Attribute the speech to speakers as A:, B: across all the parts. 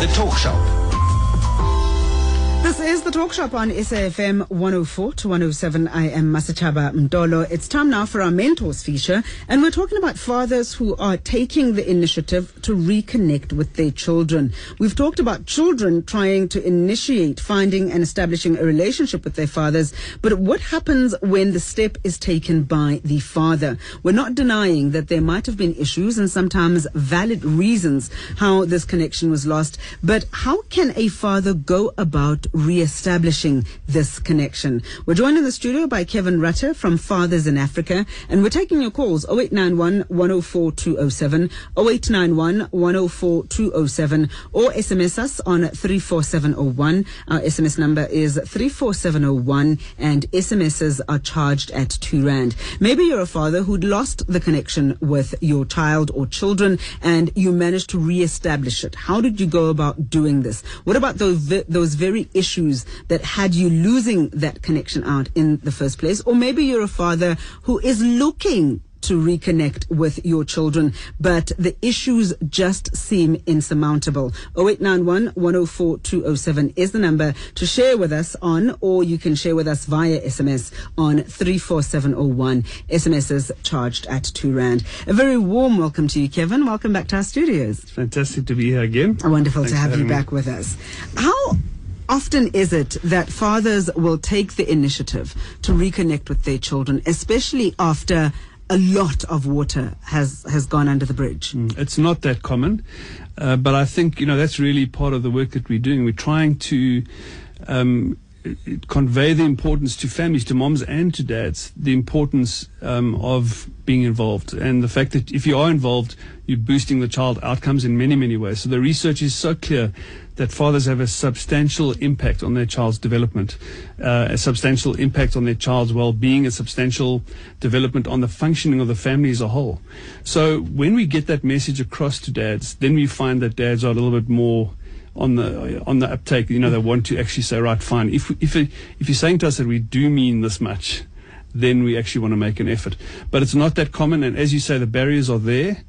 A: The Talk.
B: This is the Talk Shop on SAFM 104 to 107. I am Masachaba Mdolo. It's time now for our mentors feature, and we're talking about fathers who are taking the initiative to reconnect with their children. We've talked about children trying to initiate finding and establishing a relationship with their fathers, but what happens when the step is taken by the father? We're not denying that there might have been issues and sometimes valid reasons how this connection was lost, but how can a father go about re-establishing this connection. We're joined in the studio by Kevin Rutter from Fathers in Africa, and we're taking your calls 0891 104 207, 0891 104 207, or SMS us on 34701. Our SMS number is 34701, and SMSs are charged at 2 Rand. Maybe you're a father who'd lost the connection with your child or children, and you managed to re-establish it. How did you go about doing this? What about those, those very issues that had you losing that connection out in the first place. Or maybe you're a father who is looking to reconnect with your children, but the issues just seem insurmountable. 0891 104 207 is the number to share with us on, or you can share with us via SMS on 34701. SMS is charged at 2 Rand. A very warm welcome to you, Kevin. Welcome back to our studios.
C: Fantastic to be here again.
B: Wonderful
C: Thanks
B: to have you
C: me.
B: back with us. How often is it that fathers will take the initiative to reconnect with their children, especially after a lot of water has, has gone under the bridge?
C: Mm, It's not that common, uh, but I think you know that's really part of the work that we're doing. We're trying to um, convey the importance to families, to moms and to dads, the importance um, of being involved, and the fact that if you are involved, you're boosting the child outcomes in many many ways. So the research is so clear that fathers have a substantial impact on their child's development, uh, a substantial impact on their child's well-being, a substantial development on the functioning of the family as a whole. So when we get that message across to dads, then we find that dads are a little bit more on the on the uptake. You know, they want to actually say, right, fine. If if if you're saying to us that we do mean this much, then we actually want to make an effort. But it's not that common, and as you say, the barriers are there.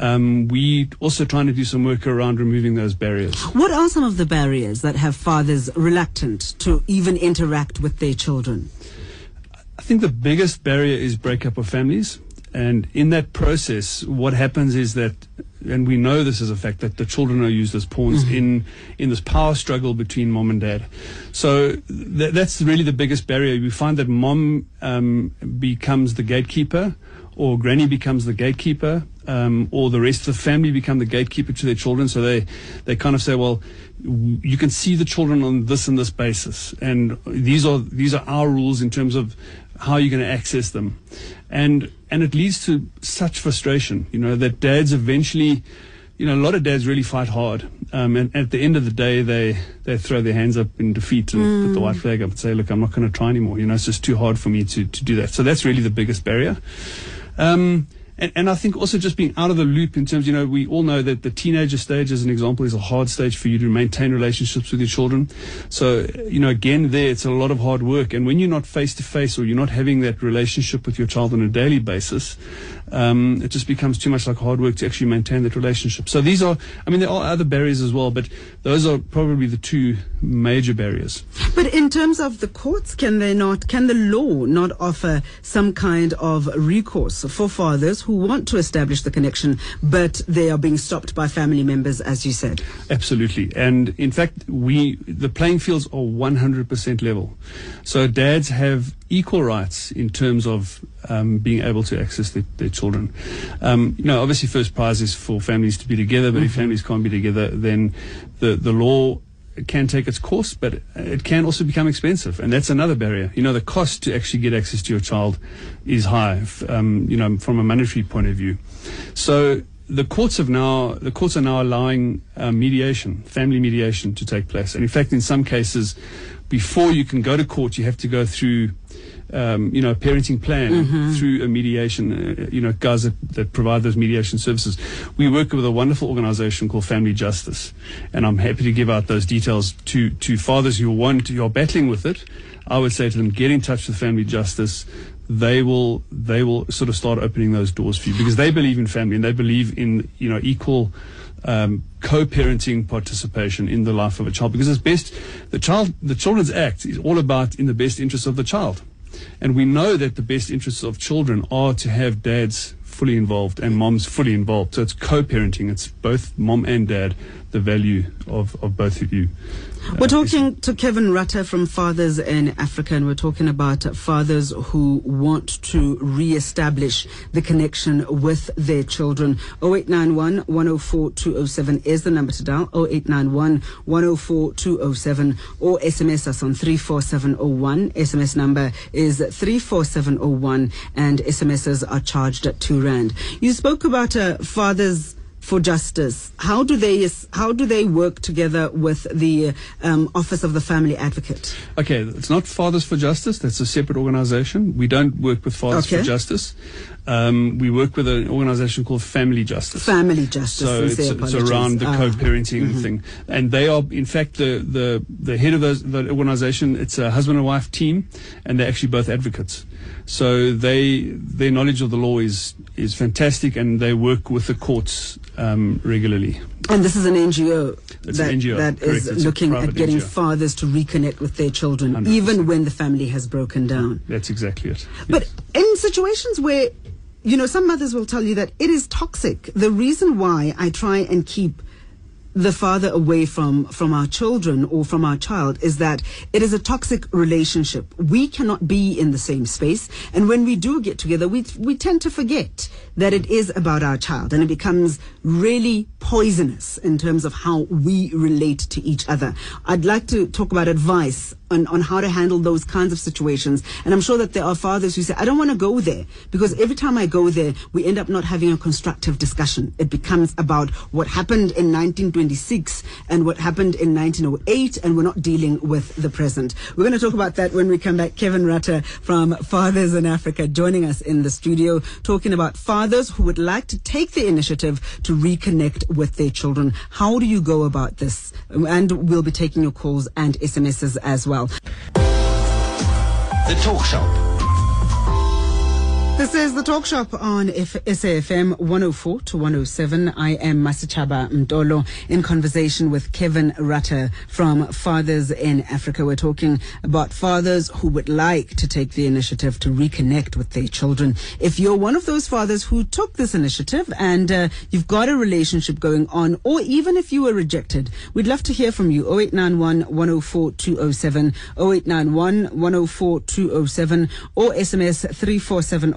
C: Um, we also trying to do some work around removing those barriers.
B: What are some of the barriers that have fathers reluctant to even interact with their children?
C: I think the biggest barrier is breakup of families. And in that process, what happens is that, and we know this is a fact, that the children are used as pawns in, in this power struggle between mom and dad. So th- that's really the biggest barrier. We find that mom um, becomes the gatekeeper, or granny becomes the gatekeeper, um, or the rest of the family become the gatekeeper to their children. So they, they kind of say, well, w- you can see the children on this and this basis, and these are these are our rules in terms of how are you're going to access them, and and it leads to such frustration, you know, that dads eventually, you know, a lot of dads really fight hard, um, and at the end of the day, they they throw their hands up in defeat and put the white flag up and say, look, I'm not going to try anymore. You know, it's just too hard for me to to do that. So that's really the biggest barrier. Um, and, and I think also just being out of the loop in terms, you know, we all know that the teenager stage, as an example, is a hard stage for you to maintain relationships with your children. So, you know, again, there, it's a lot of hard work. And when you're not face to face or you're not having that relationship with your child on a daily basis, um, it just becomes too much like hard work to actually maintain that relationship. So these are, I mean, there are other barriers as well, but those are probably the two major barriers.
B: But in terms of the courts, can they not, can the law not offer some kind of recourse for fathers who want to establish the connection, but they are being stopped by family members, as you said?
C: Absolutely. And in fact, we, the playing fields are 100% level. So dads have equal rights in terms of um, being able to access their, their children. Um, you know, obviously first prize is for families to be together, but if families can't be together, then the, the law can take its course, but it can also become expensive, and that's another barrier. You know, the cost to actually get access to your child is high, um, you know, from a monetary point of view. So the courts have now the courts are now allowing uh, mediation, family mediation, to take place, and in fact, in some cases, before you can go to court, you have to go through. Um, you know, a parenting plan through a mediation, uh, you know, guys that, that provide those mediation services. We work with a wonderful organization called Family Justice, and I'm happy to give out those details to, to fathers who want, who are battling with it. I would say to them, get in touch with Family Justice. They will they will sort of start opening those doors for you because they believe in family and they believe in you know equal um, co-parenting participation in the life of a child because it's best the child the children's act is all about in the best interest of the child. And we know that the best interests of children are to have dads fully involved and moms fully involved. So it's co-parenting. It's both mom and dad the value of, of both of you
B: we're talking to Kevin Rutter from Fathers in Africa, and we're talking about fathers who want to re-establish the connection with their children. 0891 104 207 is the number to dial. 0891 104 207 or SMS us on 34701. SMS number is 34701 and SMSs are charged at 2 Rand. You spoke about uh, fathers for Justice. How do they how do they work together with the um, Office of the Family Advocate?
C: Okay, it's not Fathers for Justice. That's a separate organisation. We don't work with Fathers
B: Okay.
C: for Justice. Um, we work with an organisation called Family Justice.
B: Family Justice.
C: So it's, it's around the
B: Ah.
C: co-parenting thing, and they are, in fact, the the, the head of those, the organisation. It's a husband and wife team, and they're actually both advocates. So they their knowledge of the law is is fantastic, and they work with the courts um, regularly.
B: And this is an NGO
C: It's
B: that,
C: an NGO,
B: that is.
C: It's
B: looking at getting
C: NGO.
B: fathers to reconnect with their children,
C: 100%.
B: even when the family has broken down.
C: That's exactly it.
B: But in situations where, you know, some mothers will tell you that it is toxic. The reason why I try and keep the father away from from our children or from our child is that it is a toxic relationship. We cannot be in the same space, and when we do get together, we we tend to forget that it is about our child, and it becomes really poisonous in terms of how we relate to each other. I'd like to talk about advice on, on how to handle those kinds of situations. And I'm sure that there are fathers who say, I don't want to go there because every time I go there, we end up not having a constructive discussion. It becomes about what happened in 1926 and what happened in 1908, and we're not dealing with the present. We're going to talk about that when we come back. Kevin Rutter from Fathers in Africa joining us in the studio, talking about fathers who would like to take the initiative to reconnect with their children. How do you go about this? And we'll be taking your calls and SMSs as well.
A: The Talk Shop.
B: This is the Talk Shop on SAFM 104 to 107. I am Masachaba Mdolo in conversation with Kevin Rutter from Fathers in Africa. We're talking about fathers who would like to take the initiative to reconnect with their children. If you're one of those fathers who took this initiative and uh, you've got a relationship going on, or even if you were rejected, we'd love to hear from you. 0891 104 207, 0891 104 207, or SMS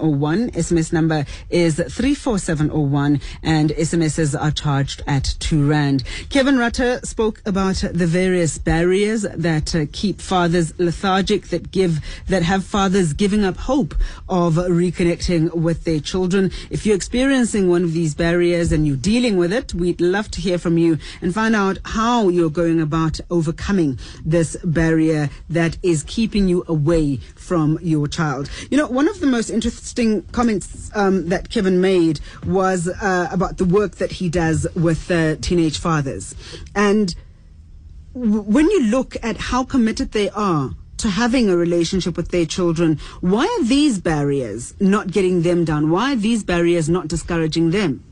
B: 34701. SMS number is 34701, and SMSs are charged at 2 Rand. Kevin Rutter spoke about the various barriers that uh, keep fathers lethargic, that give, that have fathers giving up hope of reconnecting with their children. If you're experiencing one of these barriers and you're dealing with it, we'd love to hear from you and find out how you're going about overcoming this barrier that is keeping you away from your child. You know, one of the most interesting comments um, that Kevin made was uh, about the work that he does with uh, teenage fathers. And w- when you look at how committed they are to having a relationship with their children, why are these barriers not getting them done? Why are these barriers not discouraging them?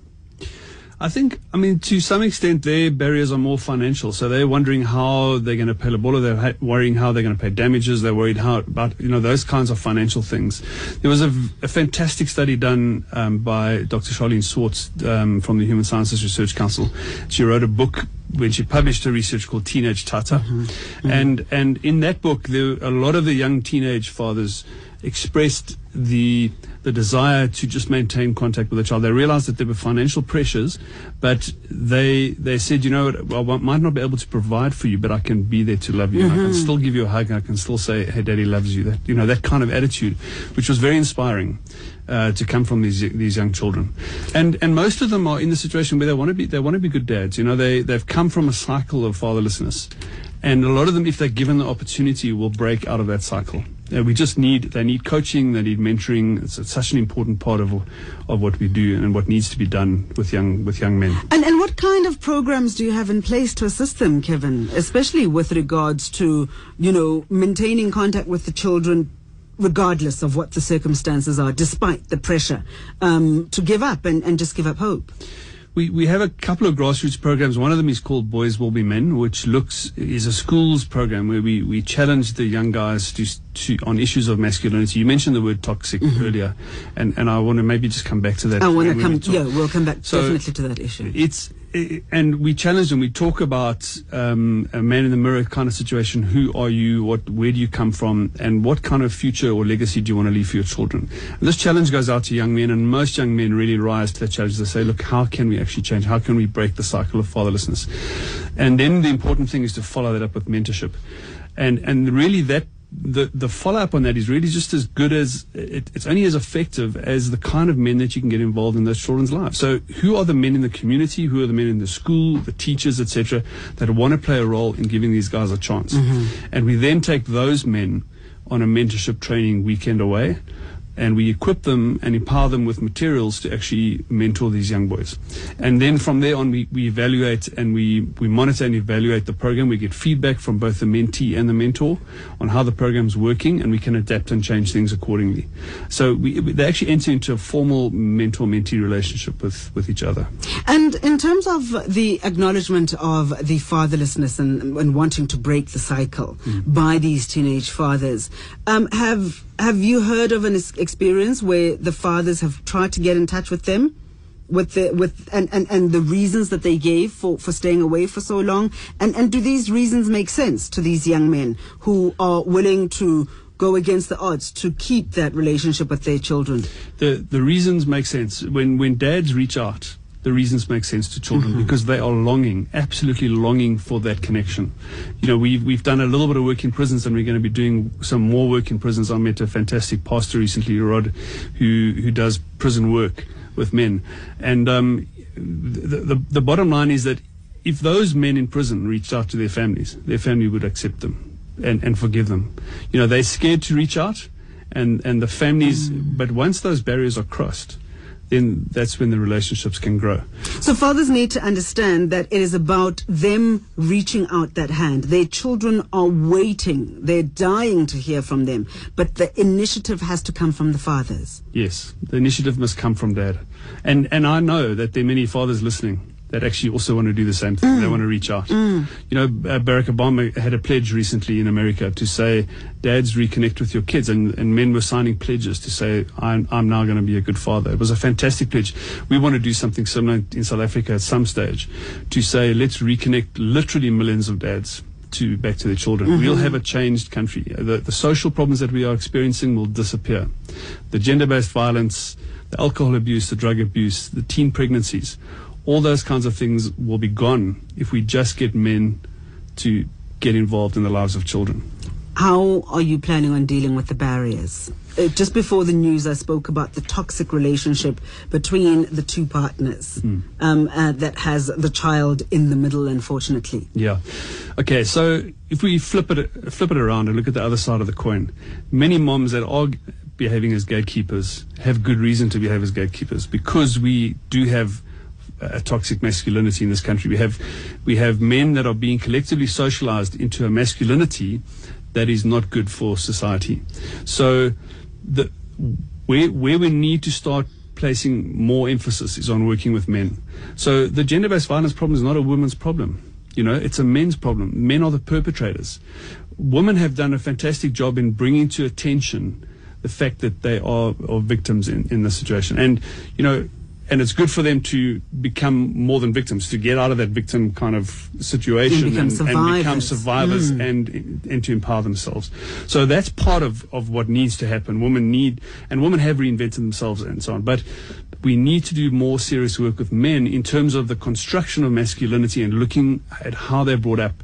C: I think, I mean, to some extent, their barriers are more financial. So they're wondering how they're going to pay Lobola. They're worrying how they're going to pay damages. They're worried how about, you know, those kinds of financial things. There was a fantastic study done um, by Dr. Sharlene Swartz um, from the Human Sciences Research Council. She wrote a book when she published her research called Teenage Tata. And, and in that book, there, a lot of the young teenage fathers expressed the the desire to just maintain contact with the child. They realized that there were financial pressures, but they they said, you know, well, I might not be able to provide for you, but I can be there to love you. I can still give you a hug. I can still say, hey, daddy loves you. That you know that kind of attitude, which was very inspiring. Uh, to come from these these young children, and and most of them are in the situation where they want to be they want to be good dads. You know, they they've come from a cycle of fatherlessness, and a lot of them, if they're given the opportunity, will break out of that cycle. Uh, we just need they need coaching, they need mentoring. It's, it's such an important part of of what we do and what needs to be done with young with young men.
B: And, and what kind of programs do you have in place to assist them, Kevin, especially with regards to, you know, maintaining contact with the children regardless of what the circumstances are, despite the pressure, um, to give up and, and just give up hope?
C: We, we have a couple of grassroots programs. One of them is called Boys Will Be Men, which looks is a schools program where we, we challenge the young guys to, to on issues of masculinity. You mentioned the word toxic mm-hmm. earlier, and, and I want to maybe just come back to that.
B: I want to come, yeah, we'll come back
C: So-
B: definitely to that issue.
C: It's and we challenge them. We talk about um, a man in the mirror kind of situation. Who are you? What? Where do you come from? And what kind of future or legacy do you want to leave for your children? And this challenge goes out to young men, and most young men really rise to that challenge. They say, "Look, how can we actually change? How can we break the cycle of fatherlessness?" And then the important thing is to follow that up with mentorship, and and really that the the follow up on that is really just as good as it, it's only as effective as the kind of men that you can get involved in those children's lives. So, who are the men in the community? Who are the men in the school, the teachers, etc., that want to play a role in giving these guys a chance? Mm-hmm. And we then take those men on a mentorship training weekend away. And we equip them and empower them with materials to actually mentor these young boys. And then from there on, we, we evaluate and we, we monitor and evaluate the program. We get feedback from both the mentee and the mentor on how the program's working, and we can adapt and change things accordingly. So we, they actually enter into a formal mentor-mentee relationship with, with each other.
B: And in terms of the acknowledgement of the fatherlessness and, and wanting to break the cycle by these teenage fathers, um, have have you heard of an experience where the fathers have tried to get in touch with them? With the with and, and, and the reasons that they gave for, for staying away for so long and and do these reasons make sense to these young men who are willing to go against the odds to keep that relationship with their children?
C: the the reasons make sense when when dads reach out the reasons make sense to children because they are longing absolutely longing for that connection. You know we've we've done a little bit of work in prisons and we're going to be doing some more work in prisons. I met a fantastic pastor recently rod who who does prison work with men. And um the, the the bottom line is that if those men in prison reached out to their families their family would accept them and and forgive them. You know they're scared to reach out and and the families but once those barriers are crossed then that's when the relationships can grow
B: So fathers need to understand that it is about them reaching out that hand. Their children are waiting. They're dying to hear from them. But the initiative has to come from the fathers.
C: yes the initiative must come from dad and and i know that there are many fathers listening that actually also want to do the same thing. They want to reach out. Mm. Mm. You know, uh, Barack Obama had a pledge recently in America to say, dads reconnect with your kids. And, and men were signing pledges to say, I'm, I'm now going to be a good father. It was a fantastic pledge. We want to do something similar in South Africa at some stage to say, let's reconnect literally millions of dads to back to their children. Mm-hmm. We'll have a changed country. The, the social problems that we are experiencing will disappear. The gender-based violence, the alcohol abuse, the drug abuse, the teen pregnancies, all those kinds of things will be gone if we just get men to get involved in the lives of children.
B: How are you planning on dealing with the barriers? Uh, just before the news, I spoke about the toxic relationship between the two partners um, uh, that has the child in the middle, unfortunately.
C: Yeah. Okay, so if we flip it flip it around and look at the other side of the coin, many moms that are behaving as gatekeepers have good reason to behave as gatekeepers because we do have a toxic masculinity in this country. We have we have men that are being collectively socialized into a masculinity that is not good for society. So the where where we need to start placing more emphasis is on working with men. So the gender-based violence problem is not a woman's problem. You know, it's a men's problem. Men are the perpetrators. Women have done a fantastic job in bringing to attention the fact that they are, are victims in, in this situation. And, you know, and it's good for them to become more than victims, to get out of that victim kind of situation
B: become
C: and, and become
B: survivors.
C: survivors mm. and and to empower themselves. So that's part of, of what needs to happen. Women need and women have reinvented themselves and so on. But we need to do more serious work with men in terms of the construction of masculinity and looking at how they're brought up.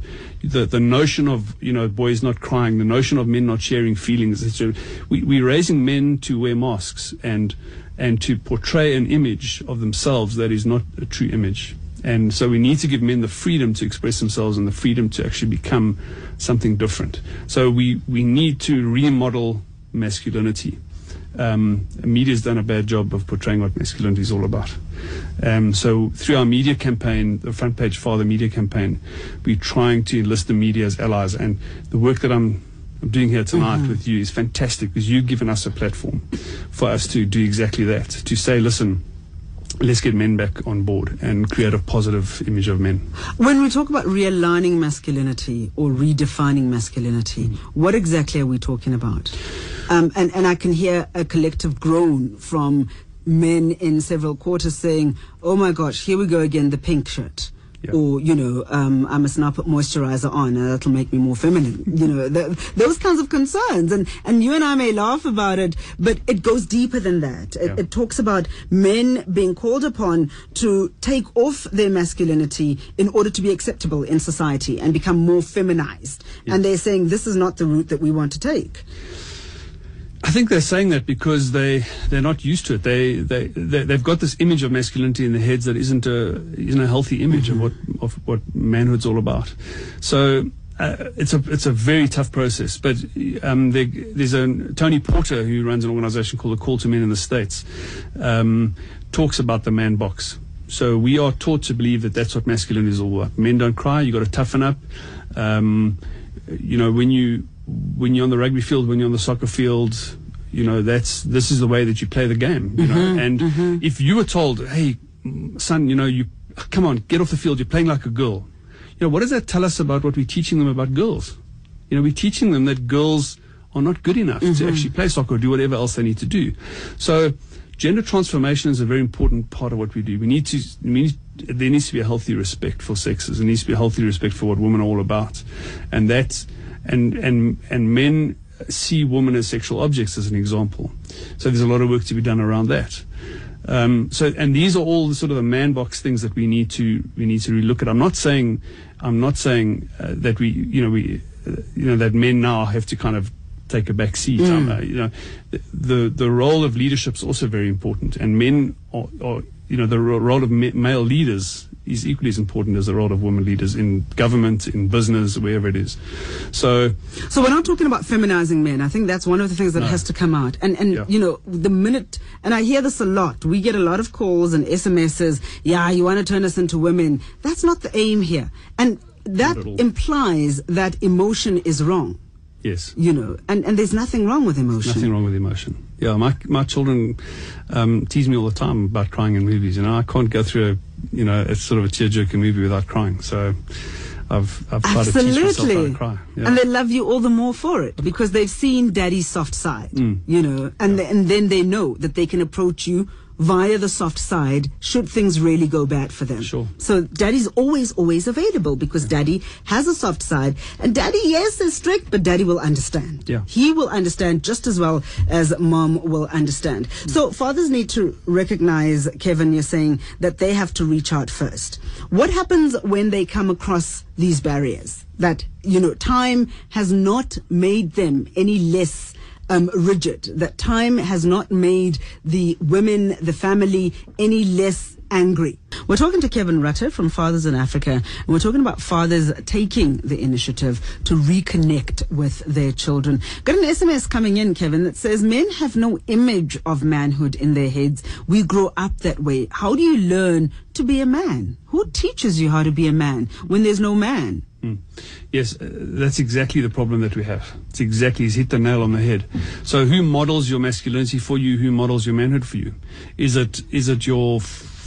C: The the notion of you know boys not crying, the notion of men not sharing feelings. etc. We we're raising men to wear masks and and to portray an image of themselves that is not a true image. And so we need to give men the freedom to express themselves and the freedom to actually become something different. So we, we need to remodel masculinity. Um, media's done a bad job of portraying what masculinity is all about. Um, so through our media campaign, the front page father media campaign, we're trying to enlist the media as allies. And the work that I'm I'm doing here tonight with you is fantastic because you've given us a platform for us to do exactly that. To say, listen, let's get men back on board and create a positive image of men.
B: When we talk about realigning masculinity or redefining masculinity, what exactly are we talking about? Um, and, and I can hear a collective groan from men in several quarters saying, oh my gosh, here we go again, the pink shirt.
C: Yeah.
B: Or, you know, um, I must now put moisturizer on and that'll make me more feminine. You know, th those kinds of concerns. And, and you and I may laugh about it, but it goes deeper than that. It,
C: Yeah.
B: it talks about men being called upon to take off their masculinity in order to be acceptable in society and become more feminized. And they're saying this is not the route that we want to take.
C: I think they're saying that because they they're not used to it. They they, they they've got this image of masculinity in their heads that isn't a isn't a healthy image of what of what manhood's all about. So. Uh, it's a it's a very tough process, but um, there, there's a Tony Porter who runs an organization called the Call to Men in the States, um, talks about the man box. So we are taught to believe that that's what masculinity is all about. Men don't cry. You got to toughen up. Um, you know when you when you're on the rugby field, when you're on the soccer field, you know that's this is the way that you play the game. You know, mm-hmm, and mm-hmm. if you were told, "Hey, son, you know you come on, get off the field. You're playing like a girl." You know, what does that tell us about what we're teaching them about girls? You know, we're teaching them that girls are not good enough to mm-hmm. actually play soccer or do whatever else they need to do. So, gender transformation is a very important part of what we do. We need to, we need, there needs to be a healthy respect for sexes. There needs to be a healthy respect for what women are all about, and that's, and and and men see women as sexual objects, as an example. So there's a lot of work to be done around that. Um, so, and these are all the sort of the man box things that we need to we need to relook at. I'm not saying I'm not saying uh, that we you know we uh, you know that men now have to kind of take a back seat. Um, uh, you know, the, the the role of leadership is also very important, and men are, are you know the role of ma- male leaders is equally as important as the role of women leaders in government, in business, wherever it is. So,
B: So we're not talking about feminizing men. I think that's one of the things that
C: No.
B: has to come out. And and
C: Yeah.
B: you know, the minute and I hear this a lot. We get a lot of calls and SMSs. Yeah, you want to turn us into women. That's not the aim here. And that
C: Not at all.
B: implies that emotion is wrong.
C: yes.
B: You know, and and there's nothing wrong with emotion.
C: Nothing wrong with emotion. Yeah, my my children um, tease me all the time about crying in movies. You know, I can't go through a you know it's sort of a tear-jerking movie without crying. So I've I've tried to teach myself how
B: Absolutely.
C: to cry. Yeah.
B: And they love you all the more for it because they've seen daddy's soft side,
C: Mm.
B: you know, and, th- and then they know that they can approach you via the soft side should things really go bad for them.
C: Sure.
B: So daddy's always, always available because daddy has a soft side. And daddy, yes, is strict, but daddy will understand.
C: Yeah.
B: He will understand just as well as mom will understand. So mm. fathers need to recognize, Kevin, you're saying that they have to reach out first. What happens when they come across these barriers? That, you know, time has not made them any less um, rigid, that time has not made the women, the family, any less angry. We're talking to Kevin Rutter from Fathers in Africa, and we're talking about fathers taking the initiative to reconnect with their children. Got an SMS coming in, Kevin, that says men have no image of manhood in their heads. We grow up that way. How do you learn to be a man? Who teaches you how to be a man when there's no man?
C: Mm. Yes, uh, that's exactly the problem that we have. It's exactly, he's hit the nail on the head. So who models your masculinity for you? Who models your manhood for you? Is it, is it your,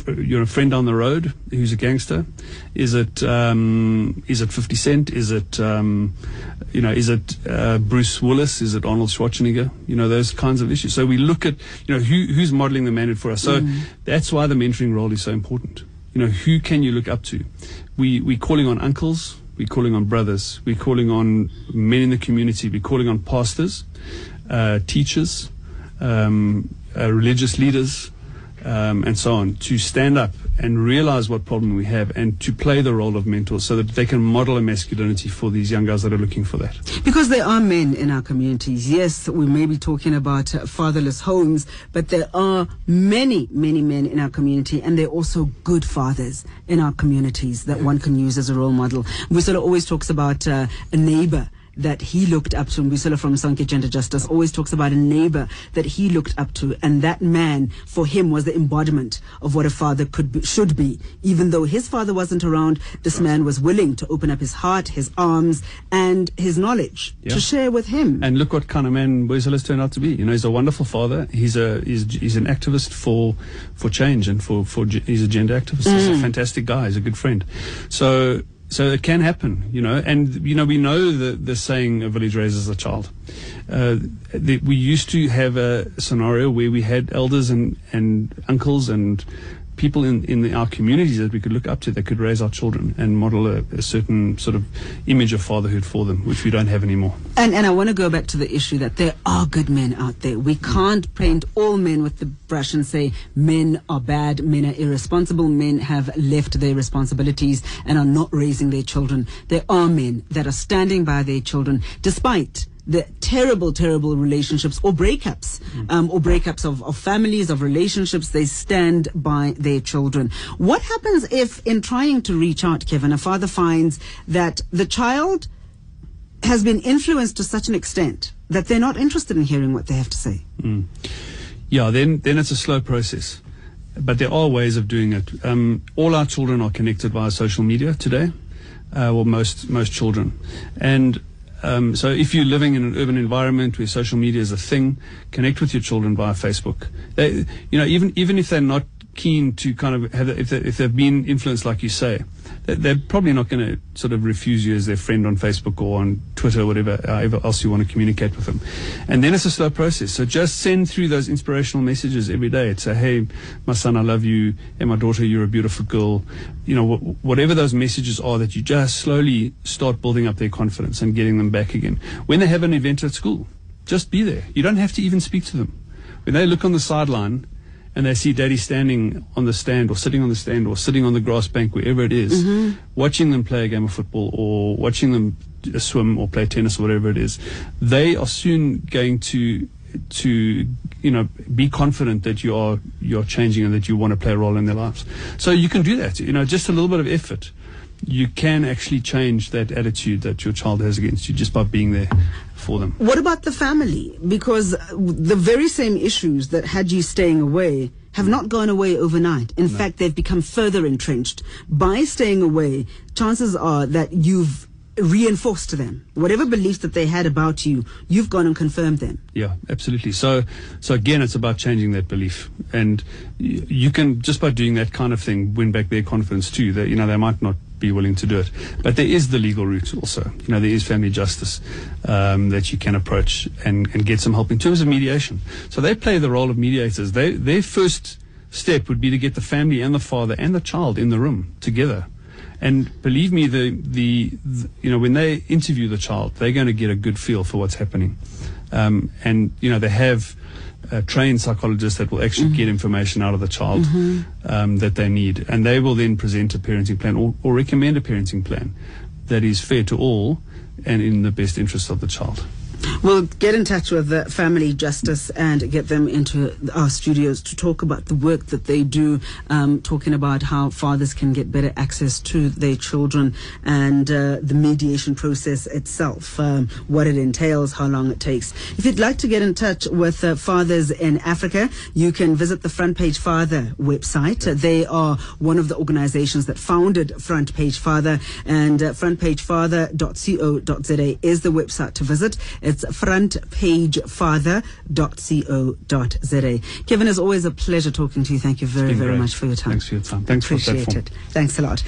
C: your friend on the road who's a gangster? Is it, um, is it 50 Cent? Is it, um, you know, is it, uh, Bruce Willis? Is it Arnold Schwarzenegger? You know, those kinds of issues. So we look at, you know, who, who's modeling the manhood for us. So that's why the mentoring role is so important. You know, who can you look up to? We, we're calling on uncles. We're calling on brothers. We're calling on men in the community. We're calling on pastors, uh, teachers, um, uh, religious leaders, um, and so on to stand up and realize what problem we have and to play the role of mentors so that they can model a masculinity for these young guys that are looking for that.
B: Because there are men in our communities. Yes, we may be talking about fatherless homes, but there are many, many men in our community, and they're also good fathers in our communities that one can use as a role model. We sort of always talks about uh, a neighbor that he looked up to. Mbuyiselo from Sonke Gender Justice always talks about a neighbor that he looked up to, and that man for him was the embodiment of what a father could be, should be. Even though his father wasn't around, this man was willing to open up his heart, his arms, and his knowledge
C: Yeah.
B: to share with him.
C: And look what kind of man has turned out to be. You know, he's a wonderful father. He's a he's, he's an activist for for change and for for he's a gender activist. He's a mm. fantastic guy. He's a good friend. So so it can happen. You know, and you know we know the the saying a village raises a child. Uh, we used to have a scenario where we had elders and and uncles and people in, in our communities that we could look up to that could raise our children and model a, a certain sort of image of fatherhood for them, which we don't have anymore.
B: And and I want to go back to the issue that there are good men out there. We can't paint all men with the brush and say men are bad, men are irresponsible, men have left their responsibilities and are not raising their children. There are men that are standing by their children despite the terrible, terrible relationships or breakups, um, or breakups of, of families, of relationships, they stand by their children. What happens if, in trying to reach out, Kevin, a father finds that the child has been influenced to such an extent that they're not interested in hearing what they have to say.
C: Yeah, then then it's a slow process, but there are ways of doing it. Um, all our children are connected via social media today, uh, well, most most children, and. Um, so if you're living in an urban environment where social media is a thing, connect with your children via Facebook. They, you know, even even if they're not keen to kind of have, if, they, if they've been influenced, like you say, they- they're probably not going to sort of refuse you as their friend on Facebook or on Twitter or whatever, however else you want to communicate with them. And then it's a slow process. So just send through those inspirational messages every day. It's Say, hey, my son, I love you. And my daughter, you're a beautiful girl. You know, wh- whatever those messages are that you just slowly start building up their confidence and getting them back again. When they have an event at school, just be there. You don't have to even speak to them. When they look on the sideline and they see daddy standing on the stand or sitting on the stand or sitting on the grass bank, wherever it is, mm-hmm. watching them play a game of football or watching them swim or play tennis or whatever it is, they are soon going to to you know be confident that you are you're changing and that you want to play a role in their lives. So you can do that. You know, just a little bit of effort. You can actually change that attitude that your child has against you just by being there for them.
B: What about the family? Because uh, the very same issues that had you staying away have not gone away overnight. In fact, they've become further entrenched. By staying away, chances are that you've reinforced to them whatever beliefs that they had about you, you've gone and confirmed them.
C: Yeah, absolutely. So, so again, it's about changing that belief, and you can just by doing that kind of thing win back their confidence too. That you know they might not be willing to do it, but there is the legal route also. You know, there is family justice um, that you can approach and, and get some help in terms of mediation. So they play the role of mediators. They, their first step would be to get the family and the father and the child in the room together. And believe me, the, the, the you know when they interview the child, they're going to get a good feel for what's happening, um, and you know they have uh, trained psychologists that will actually get information out of the child um, that they need, and they will then present a parenting plan or, or recommend a parenting plan that is fair to all and in the best interest of the child.
B: We'll get in touch with the Family Justice and get them into our studios to talk about the work that they do, um, talking about how fathers can get better access to their children and uh, the mediation process itself, um, what it entails, how long it takes. If you'd like to get in touch with uh, fathers in Africa, you can visit the Front Page Father website. Uh, they are one of the organizations that founded Front Page Father, and uh, frontpagefather.co.za is the website to visit. It's frontpagefather.co.za. Kevin, it's always a pleasure talking to you. Thank you very, very much for your time.
C: Thanks for your time. Thanks for the
B: Appreciate
C: platform.
B: it. Thanks a lot.